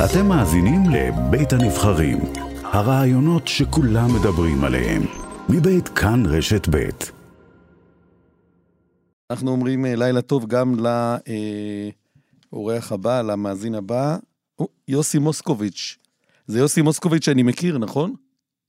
אתם מאזינים לבית הנבחרים, הרעיונות שכולם מדברים עליהם, מבית כאן רשת בית. אנחנו אומרים אה, לילה טוב גם לאורח הבא, למאזין הבא, יוסי מוסקוביץ'. זה יוסי מוסקוביץ' שאני מכיר, נכון?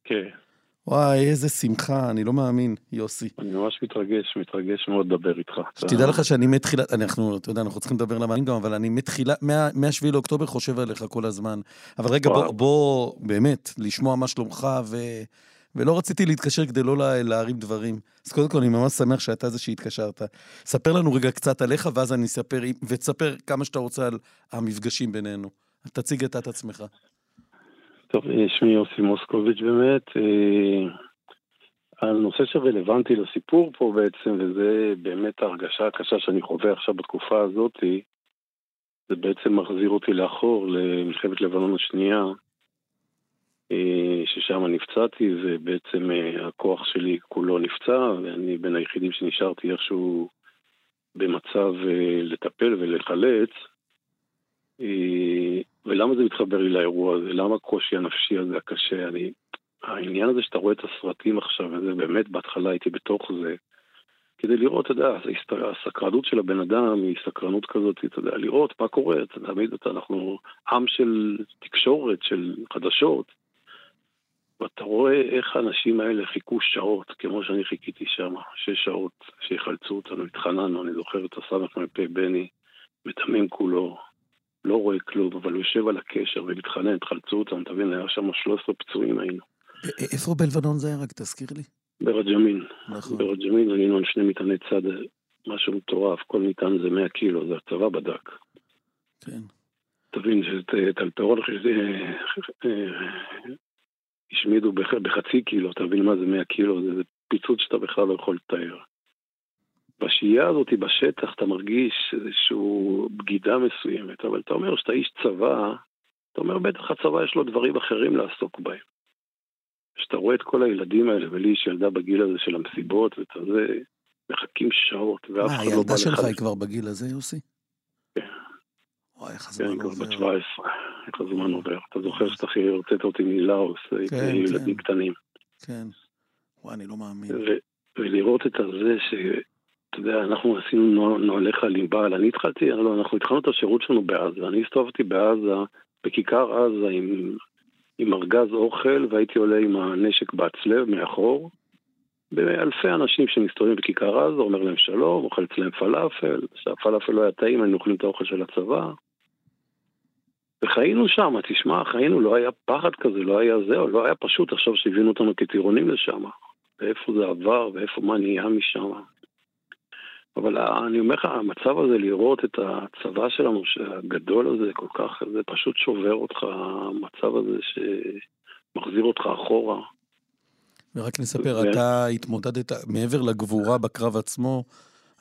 כן. וואי, איזה שמחה, אני לא מאמין, יוסי. אני ממש מתרגש, מתרגש מאוד לדבר איתך. שתדע לך שאני מתחילת, אנחנו, אתה יודע, אנחנו צריכים לדבר למאמין גם, אבל אני מתחילת, מה-7 לאוקטובר חושב עליך כל הזמן. אבל רגע, בוא, בוא, באמת, לשמוע מה שלומך, ו... ולא רציתי להתקשר כדי לא להרים דברים. אז קודם כל, אני ממש שמח שאתה זה שהתקשרת. ספר לנו רגע קצת עליך, ואז אני אספר, ותספר כמה שאתה רוצה על המפגשים בינינו. תציג את עצמך. טוב, שמי יוסי מוסקוביץ' באמת. אה, הנושא שרלוונטי לסיפור פה בעצם, וזה באמת ההרגשה הקשה שאני חווה עכשיו בתקופה הזאת, זה בעצם מחזיר אותי לאחור למלחמת לבנון השנייה, אה, ששם נפצעתי, ובעצם אה, הכוח שלי כולו נפצע, ואני בין היחידים שנשארתי איכשהו במצב לטפל ולחלץ. ולמה זה מתחבר לי לאירוע הזה? למה הקושי הנפשי הזה הקשה? אני... העניין הזה שאתה רואה את הסרטים עכשיו, וזה באמת, בהתחלה הייתי בתוך זה, כדי לראות, אתה יודע, הסקרנות של הבן אדם היא סקרנות כזאת, אתה יודע, לראות מה קורה, תמיד אתה, אנחנו עם של תקשורת, של חדשות, ואתה רואה איך האנשים האלה חיכו שעות, כמו שאני חיכיתי שם, שש שעות, שיחלצו אותנו, התחננו, אני זוכר את הסמ"פ בני, מתמם כולו, לא רואה כלום, אבל הוא יושב על הקשר ומתחנן, תחלצו אותם, תבין, היה שם 13 פצועים היינו. איפה בלבנון זה היה? רק תזכיר לי. ברג'מין. נכון. ברג'מין היינו על שני מטעני צד, משהו מטורף, כל מטען זה 100 קילו, זה הצבא בדק. כן. תבין שאת אלפרון השמידו בחצי קילו, תבין מה זה 100 קילו, זה פיצוץ שאתה בכלל לא יכול לתאר. בשהייה הזאת בשטח אתה מרגיש איזושהי בגידה מסוימת, אבל אתה אומר שאתה איש צבא, אתה אומר בטח הצבא יש לו דברים אחרים לעסוק בהם. כשאתה רואה את כל הילדים האלה, ולי יש ילדה בגיל הזה של המסיבות ואתה זה, מחכים שעות, ואף אחד לא בא לך... מה, הילדה שלך היא כבר בגיל הזה, יוסי? כן. וואי, איך הזמן עובר. כן, כבר בת 17, איך הזמן עובר. אתה זוכר שאתה הכי הוצאת אותי מלאוס, הייתי כן, ילדים כן. קטנים. כן. וואי, אני לא מאמין. ולראות את הזה ש... אתה יודע, אנחנו עשינו נוהלי חליבל, אני התחלתי, לא, אנחנו התחלנו את השירות שלנו בעזה, אני הסתובבתי בעזה, בכיכר עזה עם, עם ארגז אוכל, והייתי עולה עם הנשק בהצלב מאחור, באלפי אנשים שמסתובבים בכיכר עזה, אומר להם שלום, אוכל אצלם פלאפל, כשהפלאפל לא היה טעים, היינו אוכלים את האוכל של הצבא. וחיינו שם, תשמע, חיינו, לא היה פחד כזה, לא היה זהו, לא היה פשוט עכשיו שהביאו אותנו כטירונים לשם. ואיפה זה עבר, ואיפה מה נהיה משם. אבל אני אומר לך, המצב הזה, לראות את הצבא שלנו, הגדול הזה, כל כך, זה פשוט שובר אותך, המצב הזה שמחזיר אותך אחורה. ורק נספר, ו... אתה התמודדת, מעבר לגבורה בקרב עצמו,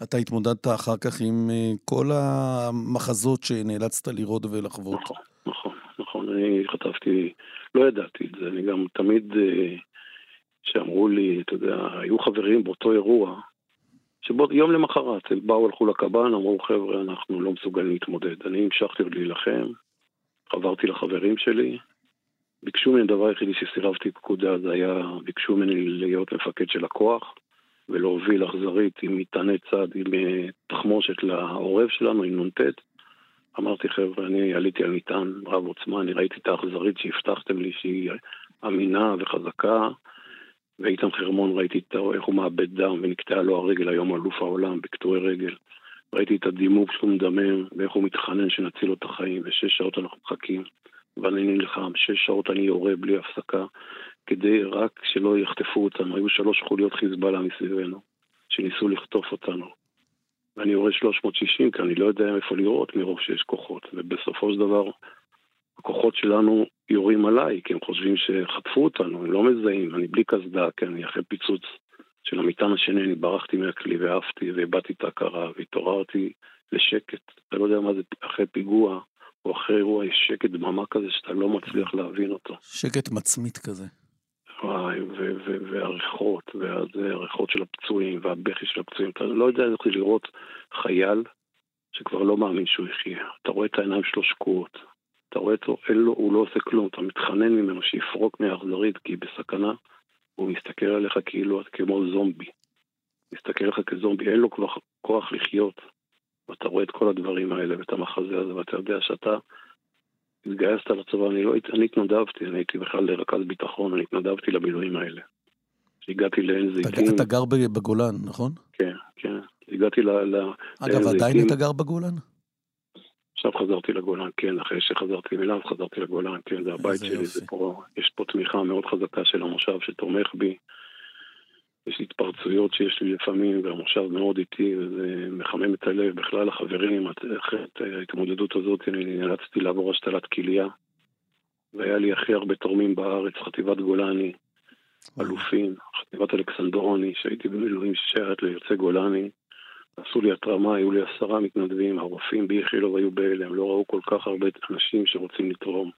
אתה התמודדת אחר כך עם אה, כל המחזות שנאלצת לראות ולחוות. נכון, נכון, נכון. אני חטפתי, לא ידעתי את זה, אני גם תמיד, אה, שאמרו לי, אתה יודע, היו חברים באותו אירוע, שבו יום למחרת הם באו, הלכו לקב"ן, אמרו חבר'ה, אנחנו לא מסוגלים להתמודד. אני המשכתי להילחם, חברתי לחברים שלי, ביקשו ממני, הדבר היחידי שסירבתי פקודה זה היה, ביקשו ממני להיות מפקד של הכוח ולהוביל אכזרית עם מטעני צד, עם אה, תחמושת לעורב שלנו, עם נ"ט. אמרתי, חבר'ה, אני עליתי על מטען רב עוצמה, אני ראיתי את האכזרית שהבטחתם לי שהיא אמינה וחזקה, ואיתן חרמון ראיתי איך הוא מאבד דם ונקטעה לו הרגל היום אלוף העולם בקטועי רגל. ראיתי את הדימום שהוא מדמם ואיך הוא מתחנן שנציל לו את החיים ושש שעות אנחנו מחכים ואני נלחם, שש שעות אני יורה בלי הפסקה כדי רק שלא יחטפו אותנו. היו שלוש חוליות חיזבאללה מסביבנו שניסו לחטוף אותנו. ואני יורה 360 כי אני לא יודע איפה לראות מרוב שיש כוחות ובסופו של דבר הכוחות שלנו יורים עליי, כי הם חושבים שחטפו אותנו, הם לא מזהים, אני בלי קסדה, כי אני אחרי פיצוץ של המטען השני, אני ברחתי מהכלי ועפתי ואיבדתי את ההכרה והתעוררתי לשקט. אתה לא יודע מה זה אחרי פיגוע או אחרי אירוע, יש שקט דממה כזה שאתה לא מצליח להבין אותו. שקט מצמית כזה. וואי, והריחות, והריחות של הפצועים, והבכי של הפצועים, אתה לא יודע איך לראות חייל שכבר לא מאמין שהוא יחיה. אתה רואה את העיניים שלו שקועות, אתה רואה אותו, לו, הוא לא עושה כלום, אתה מתחנן ממנו שיפרוק מהאכזרית כי היא בסכנה, הוא מסתכל עליך כאילו את כמו זומבי. מסתכל עליך כזומבי, אין לו כבר כוח לחיות. ואתה רואה את כל הדברים האלה ואת המחזה הזה, ואתה יודע שאתה התגייסת לצבא, אני לא אני התנדבתי, אני הייתי בכלל לרכז ביטחון, אני התנדבתי למילואים האלה. הגעתי לעין זיתים. אתה גר בגולן, נכון? כן, כן. הגעתי ל... אגב, עדיין אתה גר בגולן? עכשיו חזרתי לגולן, כן, אחרי שחזרתי אליו חזרתי לגולן, כן, זה הבית שלי, זה פה, יש פה תמיכה מאוד חזקה של המושב שתומך בי. יש התפרצויות שיש לי לפעמים, והמושב מאוד איטי, וזה מחמם את הלב. בכלל החברים, אחרי ההתמודדות הזאת, אני נאלצתי לעבור השתלת כליה, והיה לי הכי הרבה תורמים בארץ, חטיבת גולני, אלופים, חטיבת אלכסנדרוני, שהייתי במילואים ששיירת ליוצאי גולני. עשו לי התרמה, היו לי עשרה מתנדבים, הרופאים באיכילוב היו בהלם, לא ראו כל כך הרבה אנשים שרוצים לתרום.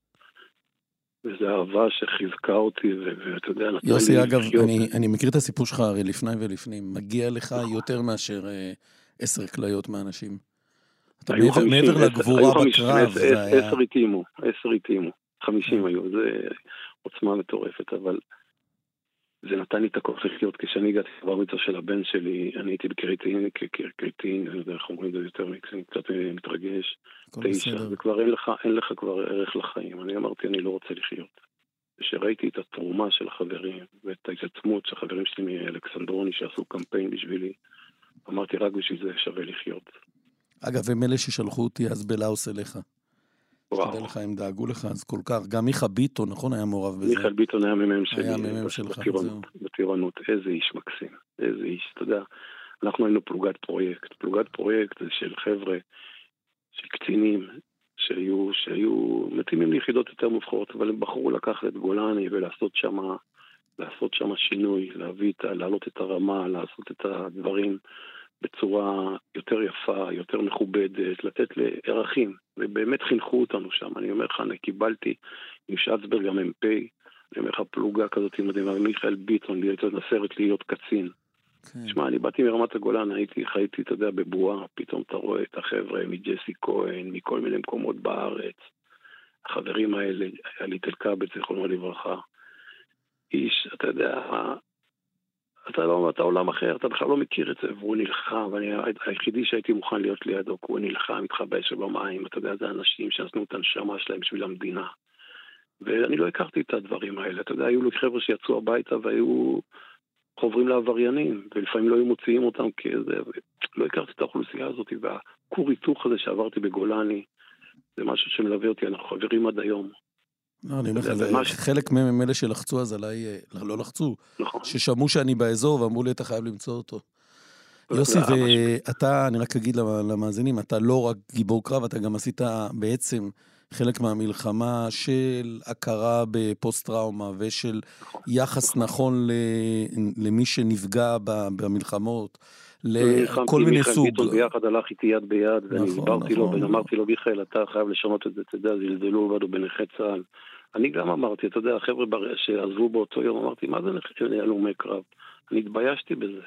וזו אהבה שחיזקה אותי, ואתה יודע, נתן לי יוסי, אגב, אני, אני מכיר את הסיפור שלך הרי לפני ולפנים. מגיע לך נכון. יותר מאשר אה, עשר כליות מאנשים. אתה מעבר, מעבר לגבורה בקרב, זה היה... עשר התאימו, עשר התאימו. חמישים כן. היו, זה עוצמה מטורפת, אבל זה נתן לי את הכוח לחיות. כשאני הגעתי לבר מצווה של הבן שלי, אני הייתי בקריטין, כקריטין, אני יודע איך אומרים את זה יותר אני קצת מתרגש, תשע, וכבר אין לך, אין לך כבר ערך לחיים. אני אמרתי, אני לא רוצה לחיות. כשראיתי את התרומה של החברים, ואת ההתעצמות של החברים שלי מאלכסנדרוני שעשו קמפיין בשבילי, אמרתי, רק בשביל זה שווה לחיות. אגב, הם אלה ששלחו אותי אז בלאוס אליך. שתדע לך, הם דאגו לך אז כל כך. גם מיכה ביטון, נכון, היה מעורב בזה. מיכאל ביטון היה מ"מ שלי. היה מ"מ שלך, זהו. בטירונות. איזה איש מקסים. איזה איש, אתה יודע. אנחנו היינו פלוגת פרויקט. פלוגת פרויקט זה של חבר'ה, של קצינים, שהיו, שהיו מתאימים ליחידות יותר מובחרות, אבל הם בחרו לקחת את גולני ולעשות שם, לעשות שם שינוי, להביא, להעלות את הרמה, לעשות את הדברים בצורה יותר יפה, יותר מכובדת, לתת לערכים, ובאמת חינכו אותנו שם. אני אומר לך, אני קיבלתי עם שצברג המ"פ, אני אומר לך, פלוגה כזאת מדהימה, מיכאל ביטון, להיות הסרט להיות קצין. כן. שמע, אני באתי מרמת הגולן, הייתי, חייתי, אתה יודע, בבועה, פתאום אתה רואה את החבר'ה מג'סי כהן, מכל מיני מקומות בארץ. החברים האלה, היה לי תל כבל, זיכרונו לברכה. איש, אתה יודע, אתה לא, אתה עולם אחר, אתה בכלל לא מכיר את זה, והוא נלחם, ואני היחידי שהייתי מוכן להיות לידו, כי הוא נלחם איתך באש ובמים, אתה יודע, זה אנשים שנתנו את הנשמה שלהם בשביל המדינה. ואני לא הכרתי את הדברים האלה, אתה יודע, היו לי חבר'ה שיצאו הביתה והיו חוברים לעבריינים, ולפעמים לא היו מוציאים אותם כאיזה, לא הכרתי את האוכלוסייה הזאת, והכור היתוך הזה שעברתי בגולני, זה משהו שמלווה אותי, אנחנו חברים עד היום. לא, אני אומר לך, חלק מהם הם אלה שלחצו אז עליי, אה, לא לחצו, נכון. ששמעו שאני באזור ואמרו לי, אתה חייב למצוא אותו. יוסי, ואתה, אני רק אגיד למאזינים, אתה לא רק גיבור קרב, אתה גם עשית בעצם חלק מהמלחמה של הכרה בפוסט-טראומה ושל נכון. יחס נכון למי שנפגע במלחמות. לכל מיני סוג. ביטון ביחד הלך איתי יד ביד, ואני נכון, הסברתי לו, ואמרתי לו, מיכאל, אתה חייב לשנות את זה, אתה יודע, זלזלו בנו בנכי צה"ל. אני גם אמרתי, אתה יודע, החבר'ה שעזבו באותו יום, אמרתי, מה זה הלומי קרב? אני התביישתי בזה.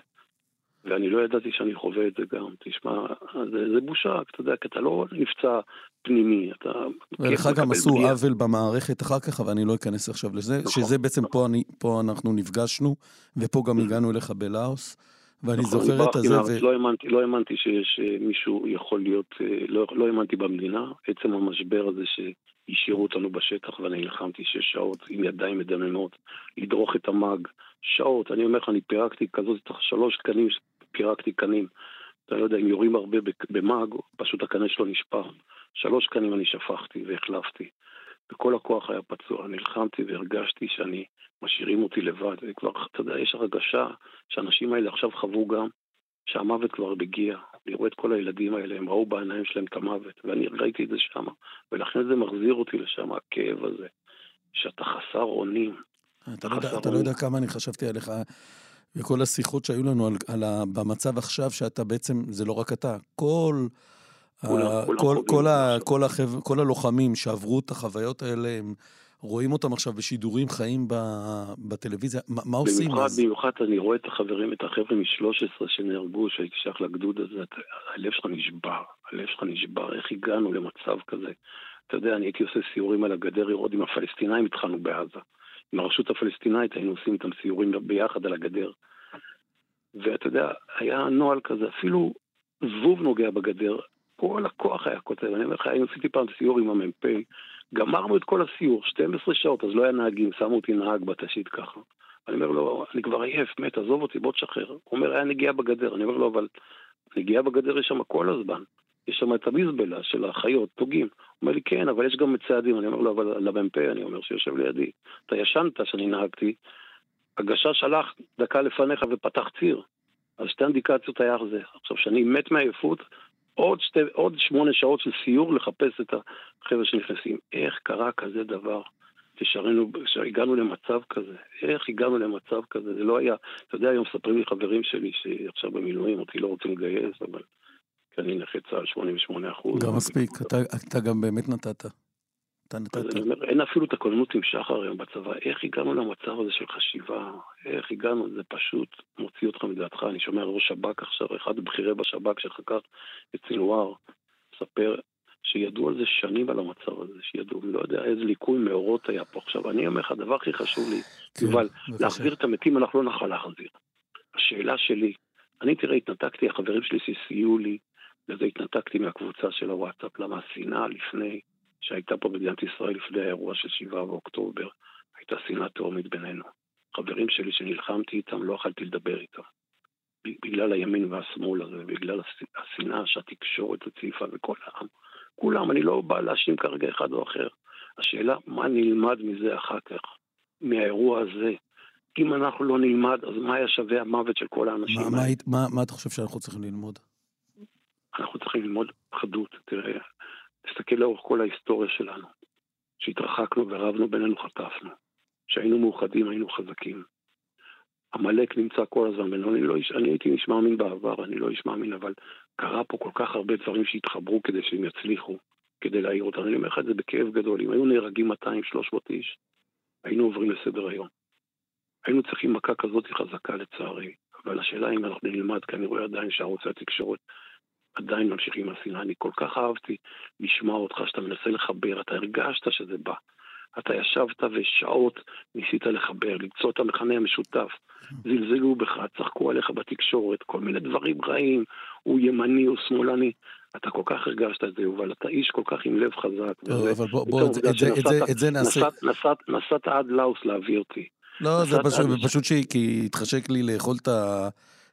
ואני לא ידעתי שאני חווה את זה גם. תשמע, זה, זה בושה, אתה יודע, כי אתה לא נפצע פנימי, אתה... ולך גם עשו בנייה. עוול במערכת אחר כך, אבל אני לא אכנס עכשיו לזה, נכון, שזה בעצם נכון. פה, אני, פה אנחנו נפגשנו, ופה גם הגענו אליך בלאוס. ואני נכון, זוכר את הזה. ו... לא האמנתי, לא האמנתי שיש אה, מישהו יכול להיות, אה, לא, לא האמנתי במדינה, עצם המשבר הזה שהשאירו אותנו בשטח ואני נלחמתי שש שעות עם ידיים מדממות, לדרוך את המאג, שעות, אני אומר לך, אני פירקתי כזאת, שלוש קנים, פירקתי קנים. אתה לא יודע, אם יורים הרבה במאג, פשוט הקנה שלו נשפך. שלוש קנים אני שפכתי והחלפתי. וכל הכוח היה פצוע. נלחמתי והרגשתי שאני, משאירים אותי לבד. וכבר, אתה יודע, יש הרגשה שהאנשים האלה עכשיו חוו גם שהמוות כבר מגיע. אני רואה את כל הילדים האלה, הם ראו בעיניים שלהם את המוות, ואני ראיתי את זה שם. ולכן זה מחזיר אותי לשם, הכאב הזה, שאתה חסר אונים. אתה, לא יודע, אתה לא יודע כמה אני חשבתי עליך. וכל השיחות שהיו לנו על, על ה, במצב עכשיו, שאתה בעצם, זה לא רק אתה, כל, כל, כל, כל, ה, כל, החב, כל הלוחמים שעברו את החוויות האלה, הם רואים אותם עכשיו בשידורים חיים בטלוויזיה, מה, מה עושים במיוחד, אז? במיוחד אני רואה את החברים, את החבר'ה מ-13 שנהרגו, שהייתי שייך לגדוד הזה, הלב שלך נשבר, הלב שלך נשבר, איך הגענו למצב כזה? אתה יודע, אני הייתי עושה סיורים על הגדר לראות עם הפלסטינאים התחלנו בעזה. עם הרשות הפלסטינאית היינו עושים איתם סיורים ביחד על הגדר. ואתה יודע, היה נוהל כזה, אפילו זבוב נוגע בגדר, כל הכוח היה כותב. אני אומר לך, אני עשיתי פעם סיור עם המ"פ, גמרנו את כל הסיור, 12 שעות, אז לא היה נהגים, שמו אותי נהג בתשית ככה. אני אומר לו, אני כבר עייף, מת, עזוב אותי, בוא תשחרר. הוא אומר, היה נגיעה בגדר. אני אומר לו, אבל נגיעה בגדר יש שם כל הזמן. יש שם את המזבלה של החיות, פוגעים. הוא אומר לי, כן, אבל יש גם צעדים. אני אומר לו, אבל למ"פ, אני אומר, שיושב לידי, אתה ישנת שאני נהגתי, הגשש הלך דקה לפניך ופתח ציר. אז שתי אינדיקציות היה זה. עכשיו, כשאני מת מעייפות, עוד, שתי, עוד שמונה שעות של סיור לחפש את החבר'ה שנכנסים. איך קרה כזה דבר? כשהגענו, למצב כזה, איך הגענו למצב כזה? זה לא היה, אתה יודע, היום מספרים לי חברים שלי שעכשיו במילואים, אותי לא רוצים לגייס, אבל אני נכה צה"ל 88 אחוז. גם מספיק, אתה, אתה גם באמת נתת. אתה נתת. אני אומר, אין אפילו את הכוננות עם שחר היום בצבא. איך הגענו למצב הזה של חשיבה? איך הגענו? זה פשוט מוציא אותך מדעתך. אני שומע ראש שב"כ עכשיו, אחד הבכירי בשב"כ שחקר את סינואר, מספר שידעו על זה שנים על המצב הזה, שידעו, לא יודע איזה ליקוי מאורות היה פה עכשיו. אני אומר לך, הדבר הכי חשוב לי, כן, יובל, להחזיר את המתים אנחנו לא נוכל להחזיר. השאלה שלי, אני תראה, התנתקתי, החברים שלי סייעו לי, לזה התנתקתי מהקבוצה של הוואטסאפ, למה השנאה לפני, שהייתה פה במדינת ישראל לפני האירוע של 7 באוקטובר, הייתה שנאה תהומית בינינו. חברים שלי שנלחמתי איתם, לא יכלתי לדבר איתם. בגלל הימין והשמאל הזה, בגלל השנאה שהתקשורת הציפה וכל העם. כולם, אני לא בא להאשים כרגע אחד או אחר. השאלה, מה נלמד מזה אחר כך, מהאירוע הזה? אם אנחנו לא נלמד, אז מה היה שווה המוות של כל האנשים האלה? מה, מה, מה אתה חושב שאנחנו צריכים ללמוד? אנחנו צריכים ללמוד אחדות. תראה, תסתכל לאורך כל ההיסטוריה שלנו. שהתרחקנו ורבנו בינינו חטפנו. כשהיינו מאוחדים היינו חזקים. עמלק נמצא כל הזמן בינינו. אני, לא, אני הייתי איש מאמין בעבר, אני לא איש מאמין, אבל קרה פה כל כך הרבה דברים שהתחברו כדי שהם יצליחו, כדי להעיר אותנו. אני אומר לך את זה בכאב גדול. אם היו נהרגים 200-300 איש, היינו עוברים לסדר היום. היינו צריכים מכה כזאת חזקה לצערי, אבל השאלה אם אנחנו נלמד, כי אני רואה עדיין שערוצי התקשורת עדיין ממשיכים עם השנאה. אני כל כך אהבתי לשמוע אותך, שאתה מנסה לחבר, אתה הרגשת שזה בא. אתה ישבת ושעות ניסית לחבר, למצוא את המכנה המשותף. זלזלו בך, צחקו עליך בתקשורת, כל מיני דברים רעים, הוא ימני, הוא שמאלני. אתה כל כך הרגשת את זה, יובל, אתה איש כל כך עם לב חזק. לא, אבל בוא, בוא, את זה נעשה. נסעת עד לאוס להביא אותי. לא, זה פשוט כי התחשק לי לאכול את ה...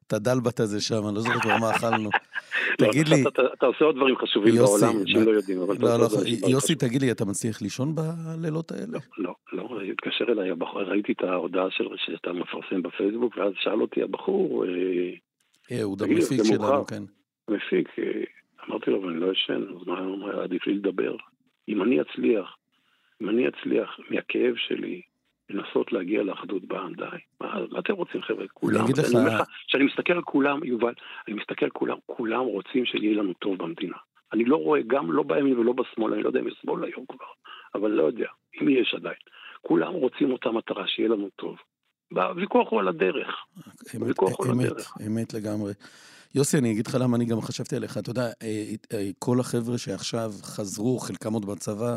את הדלבט הזה שם, אני לא זוכר כבר מה אכלנו. לא, תגיד לי... אתה עושה עוד דברים חשובים בעולם, אנשים לא יודעים, אבל לא, לא, יוסי, תגיד לי, אתה מצליח לישון בלילות האלה? לא, לא, התקשר אליי הבחור, ראיתי את ההודעה שאתה מפרסם בפייסבוק, ואז שאל אותי הבחור... אהוד, אה, המפיק שלנו, כן. המפיק, אה, אמרתי לו, אבל אני לא ישן, אז מה, עדיף לי לדבר. אם אני אצליח, אם אני אצליח מהכאב שלי, לנסות להגיע לאחדות בעם, די. מה, מה אתם רוצים חבר'ה? כולם. אני אגיד לך... כשאני מסתכל על כולם, יובל, אני מסתכל על כולם, כולם רוצים שיהיה לנו טוב במדינה. אני לא רואה, גם לא בימין ולא בשמאל, אני לא יודע אם יש שמאל היום כבר, אבל לא יודע, אם יש עדיין. כולם רוצים אותה מטרה, שיהיה לנו טוב. הוויכוח הוא על הדרך. אמת, אמת, אמת לגמרי. יוסי, אני אגיד לך למה אני גם חשבתי עליך. אתה יודע, אה, אה, כל החבר'ה שעכשיו חזרו, חלקם עוד בצבא,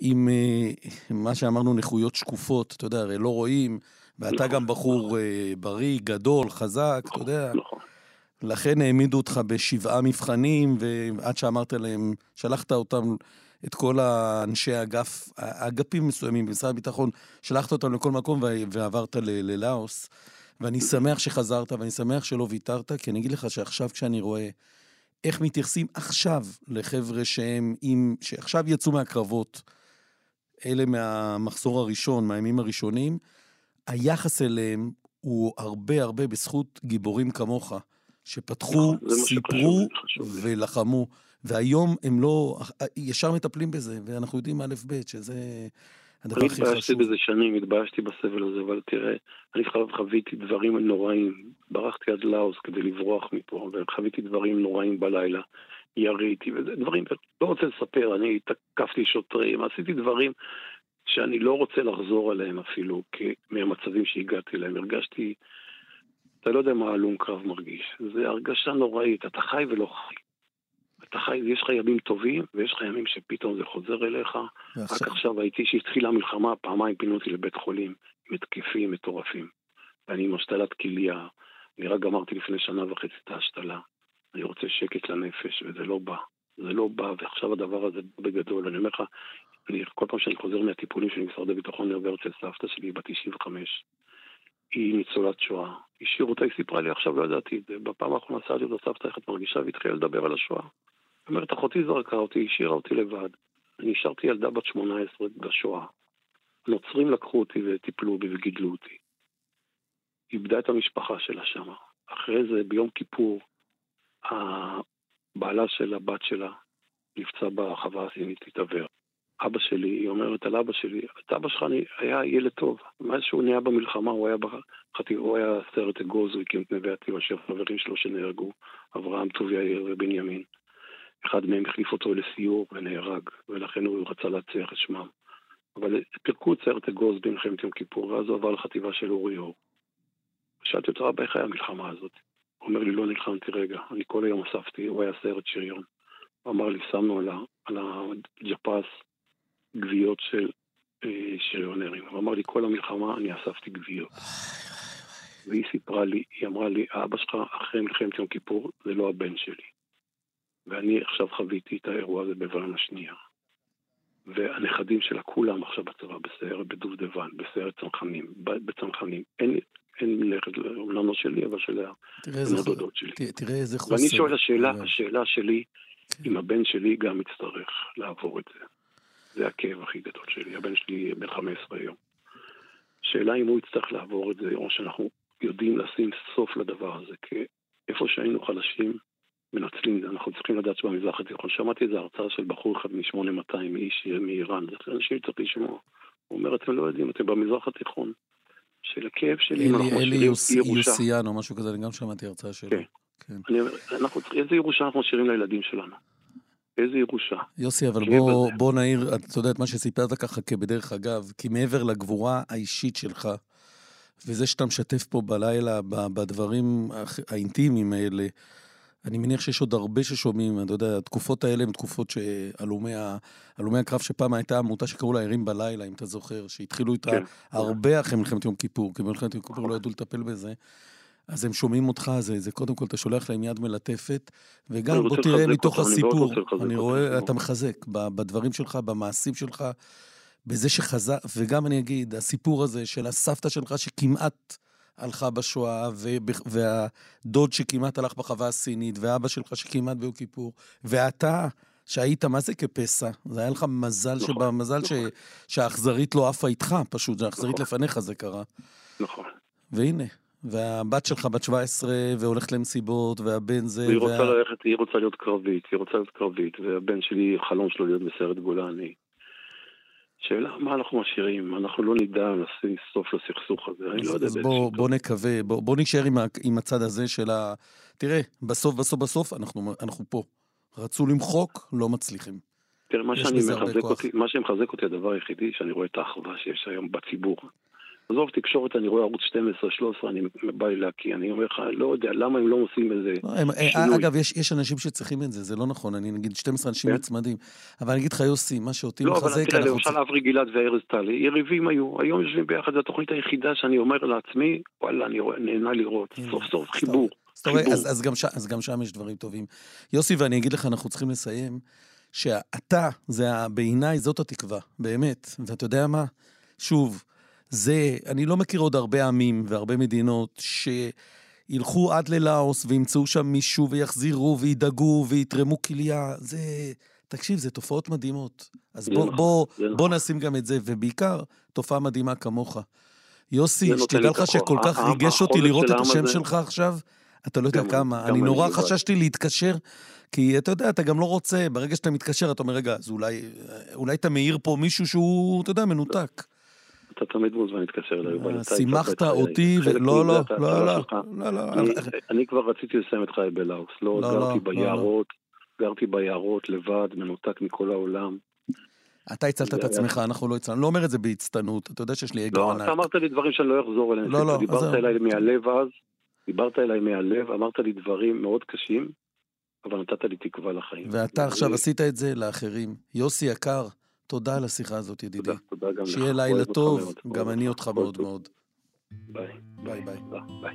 עם אה, מה שאמרנו נכויות שקופות, אתה יודע, הרי לא רואים, ואתה נכון, גם בחור נכון. אה, בריא, גדול, חזק, אתה יודע. נכון. לכן העמידו אותך בשבעה מבחנים, ועד שאמרת להם, שלחת אותם, את כל האנשי האגף, אגפים מסוימים במשרד הביטחון, שלחת אותם לכל מקום ועברת ללאוס. ואני שמח שחזרת, ואני שמח שלא ויתרת, כי אני אגיד לך שעכשיו כשאני רואה איך מתייחסים עכשיו לחבר'ה שהם עם, שעכשיו יצאו מהקרבות, אלה מהמחזור הראשון, מהימים הראשונים, היחס אליהם הוא הרבה הרבה בזכות גיבורים כמוך, שפתחו, נכון, סיפרו ולחמו. והיום הם לא, ישר מטפלים בזה, ואנחנו יודעים א' ב', שזה הדבר הכי חשוב. אני התביישתי בזה שנים, התביישתי בסבל הזה, אבל תראה, אני חוויתי דברים נוראים. ברחתי עד לאוס כדי לברוח מפה, וחוויתי דברים נוראים בלילה. יריתי, ודברים, לא רוצה לספר, אני תקפתי שוטרים, עשיתי דברים שאני לא רוצה לחזור עליהם אפילו, מהמצבים שהגעתי אליהם. הרגשתי, אתה לא יודע מה הלום קרב מרגיש, זה הרגשה נוראית, אתה חי ולא חי. אתה חי, יש לך ימים טובים, ויש לך ימים שפתאום זה חוזר אליך. ועכשיו... רק עכשיו הייתי, כשהתחילה המלחמה, פעמיים פינו אותי לבית חולים, עם התקפים מטורפים. ואני עם השתלת כליה, אני רק גמרתי לפני שנה וחצי את ההשתלה. אני רוצה שקט לנפש, וזה לא בא. זה לא בא, ועכשיו הדבר הזה בגדול. אני אומר לך, אני, כל פעם שאני חוזר מהטיפולים של משרד הביטחון, אני עובר אצל סבתא שלי, בת 95. היא ניצולת שואה. השאירו אותה, היא סיפרה לי עכשיו, לא ידעתי את זה. בפעם האחרונה שאלתי אותה, סבתא, איך את מרגישה? והתחילה לדבר על השואה. היא אומרת, אחותי זרקה אותי, השאירה אותי לבד. אני השארתי ילדה בת 18 בשואה. הנוצרים לקחו אותי וטיפלו בי וגידלו אותי. איבדה את המשפחה שלה שם. אחרי זה, ביום כיפור, הבעלה של הבת שלה נפצע בחווה הסינית, התעוור. אבא שלי, היא אומרת על אבא שלי, את אבא שלך היה ילד טוב. מאז שהוא נהיה במלחמה, הוא היה בחטיב, הוא היה סרט אגוז, הוא הקים את נווה עתיב, חברים שלו שנהרגו, אברהם, טוביה יאיר ובנימין. אחד מהם החליף אותו לסיור ונהרג, ולכן הוא רצה להציח את שמם. אבל פירקו את סרט אגוז במלחמת יום כיפור, ואז הוא עבר לחטיבה של אורי אור. שאלתי אותו, אבא, איך היה המלחמה הזאת? אומר לי, לא נלחמתי רגע, אני כל היום אספתי, הוא היה סרט שריון. הוא אמר לי, שמנו על הג'פס גוויות של אה, שריונרים. הוא אמר לי, כל המלחמה אני אספתי גוויות. והיא סיפרה לי, היא אמרה לי, האבא שלך אחרי מלחמת יום כיפור זה לא הבן שלי. ואני עכשיו חוויתי את האירוע הזה בבלן השנייה. והנכדים שלה כולם עכשיו בצבא, בסיירת בדובדבן, בסיירת צנחנים, בצנחנים. אין, אין לכת, אומנם לא שלי, אבל של הנדודות שלי. תראה איזה חוסר. ואני שואל, השאלה, השאלה שלי, כן. אם הבן שלי גם יצטרך לעבור את זה. זה הכאב הכי גדול שלי. הבן שלי בן 15 היום. שאלה אם הוא יצטרך לעבור את זה, או שאנחנו יודעים לשים סוף לדבר הזה, כי איפה שהיינו חלשים, מנצלים את זה. אנחנו צריכים לדעת שבמזרח התיכון, שמעתי איזה הרצאה של בחור אחד מ-8200, איש מאיראן, זה אנשים צריך לשמוע. הוא אומר, אתם לא יודעים, אתם במזרח התיכון. של הכאב שלי, אלי, אנחנו אלי יוס, יוסיאן או משהו כזה, אני גם שמעתי הרצאה שלו. כן. כן. אני אנחנו, איזה ירושה אנחנו משאירים לילדים שלנו? איזה ירושה. יוסי, אבל בוא, בוא נעיר, אתה יודע, את מה שסיפרת ככה כבדרך אגב, כי מעבר לגבורה האישית שלך, וזה שאתה משתף פה בלילה, בדברים האינטימיים האלה, אני מניח שיש עוד הרבה ששומעים, אתה יודע, התקופות האלה הן תקופות שהלומי הקרב שפעם הייתה עמותה שקראו לה ערים בלילה, אם אתה זוכר, שהתחילו איתה כן. הרבה אחרי מלחמת יום כיפור, כי במלחמת יום כיפור לא ידעו לטפל בזה. אז הם שומעים אותך, זה, זה קודם כל, אתה שולח להם יד מלטפת, וגם בוא תראה מתוך אותם, הסיפור, אני, אני רואה, אתה מחזק בדברים שלך, במעשים שלך, בזה שחזק, וגם אני אגיד, הסיפור הזה של הסבתא שלך שכמעט הלכה בשואה, והדוד שכמעט הלך בחווה הסינית, ואבא שלך שכמעט ביום כיפור, ואתה... שהיית, מה זה כפסע? זה היה לך מזל נכון, שבמזל נכון. ש... שהאכזרית לא עפה איתך, פשוט, זה האכזרית נכון. לפניך זה קרה. נכון. והנה, והבת שלך בת 17 והולכת למסיבות, והבן זה... והיא רוצה וה... ללכת, היא רוצה להיות קרבית, היא רוצה להיות קרבית, והבן שלי, חלום שלו להיות בסרט גולני. שאלה מה אנחנו משאירים, אנחנו לא נדע לשים סוף לסכסוך הזה, אני לא יודע אז בוא, בוא נקווה, בוא, בוא נשאר עם, עם הצד הזה של ה... תראה, בסוף בסוף בסוף אנחנו, אנחנו פה. רצו למחוק, לא מצליחים. תראה, מה, שאני מחזק אותי, מה שמחזק אותי, הדבר היחידי, שאני רואה את האחווה שיש היום בציבור. עזוב תקשורת, אני רואה ערוץ 12, 13, אני בא לי להקיא, אני אומר לך, לא יודע, למה הם לא עושים איזה לא, הם, אה, שינוי? אגב, יש, יש אנשים שצריכים את זה, זה לא נכון, אני נגיד 12 אנשים כן? נצמדים. אבל אני אגיד לך, יוסי, מה שאותי לא, מחזק, אנחנו... לא, אבל תראה, למשל אברי גלעד וארז טלי, יריבים היו, היום יושבים ביחד, זו התוכנית היחידה שאני אומר לעצמי, וואלה, אני נהנה לראות, סוף סוף חיבור. אז, אז, גם ש, אז גם שם יש דברים טובים. יוסי, ואני אגיד לך, אנחנו צריכים לסיים, שאתה, זה בעיניי זאת התקווה, באמת. ואתה יודע מה? שוב, זה, אני לא מכיר עוד הרבה עמים והרבה מדינות שילכו עד ללאוס וימצאו שם מישהו ויחזירו וידאגו ויתרמו כליה. זה, תקשיב, זה תופעות מדהימות. אז בוא, נכון, בוא, נכון. בוא נשים גם את זה, ובעיקר, תופעה מדהימה כמוך. יוסי, שתדע לך שכל כך ריגש אותי לראות את השם שלך עכשיו, אתה לא יודע כמה. אני נורא חששתי להתקשר, כי אתה יודע, אתה גם לא רוצה, ברגע שאתה מתקשר, אתה אומר, רגע, אז אולי אתה מעיר פה מישהו שהוא, אתה יודע, מנותק. אתה תמיד מוזמן להתקשר אליי. אה, שימחת אותי, ולא, לא, לא, לא, לא, לא. אני כבר רציתי לסיים את חיי בלאוס. לא, לא גרתי ביערות, גרתי ביערות לבד, מנותק מכל העולם. אתה הצלת את עצמך, אנחנו לא הצלנו. אני לא אומר את זה בהצטנעות, אתה יודע שיש לי אגו ענק. לא, אתה אמרת לי דברים שאני לא אחזור אליהם. לא, לא. דיברת אליי מהלב אז, דיברת אליי מהלב, אמרת לי דברים מאוד קשים, אבל נתת לי תקווה לחיים. ואתה עכשיו עשית את זה לאחרים. יוסי יקר, תודה על השיחה הזאת, ידידי. תודה, תודה גם לך. שיהיה לילה טוב, גם אני אותך מאוד מאוד. ביי. ביי ביי. ביי.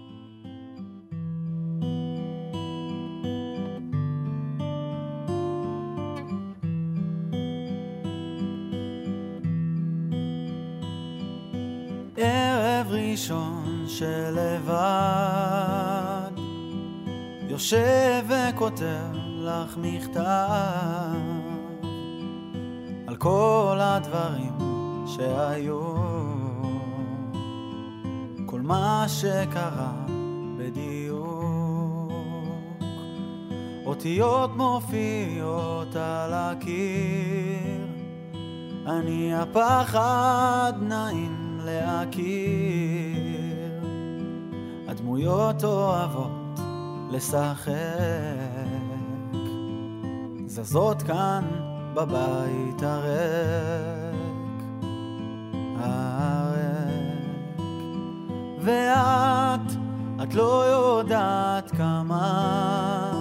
ערב ראשון שלבד יושב וכותב לך מכתב על כל הדברים שהיו. כל מה שקרה בדיוק. אותיות מופיעות על הקיר. אני הפחד נעים להכיר. הדמויות אוהבות לשחק. זזות כאן בבית הריק הריק ואת, את לא יודעת כמה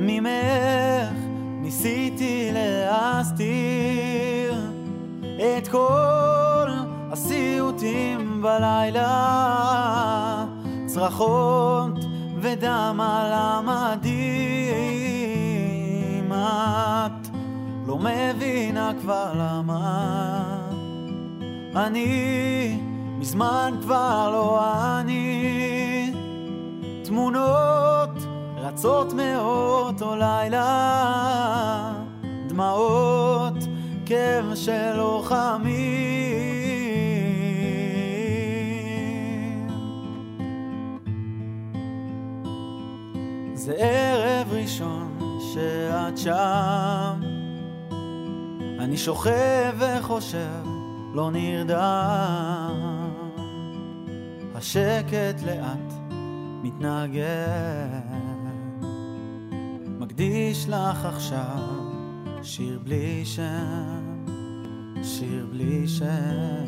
ממך ניסיתי להסתיר את כל הסיוטים בלילה, צרחות ודם על המדים. את לא מבינה כבר למה אני מזמן כבר לא אני. תמונות רצות מאותו לילה, דמעות כאב של לוחמים. זה ערב ראשון שאת שם, אני שוכב וחושב, לא נרדם. השקט לאט מתנגן, מקדיש לך עכשיו שיר בלי שם, שיר בלי שם.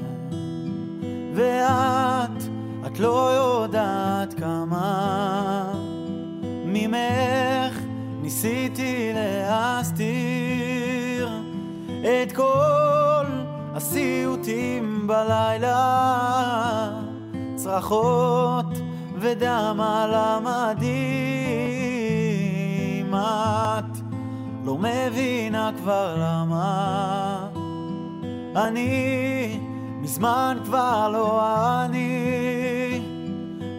ואת, את לא יודעת כמה ממך ניסיתי להסתיר את כל הסיוטים בלילה, צרחות ודם על המדים. את לא מבינה כבר למה. אני מזמן כבר לא אני.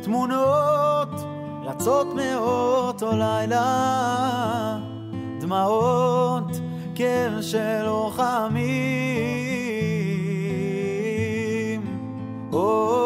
תמונות רצות מאותו לילה. דמעות קיר של לוחמים. Oh,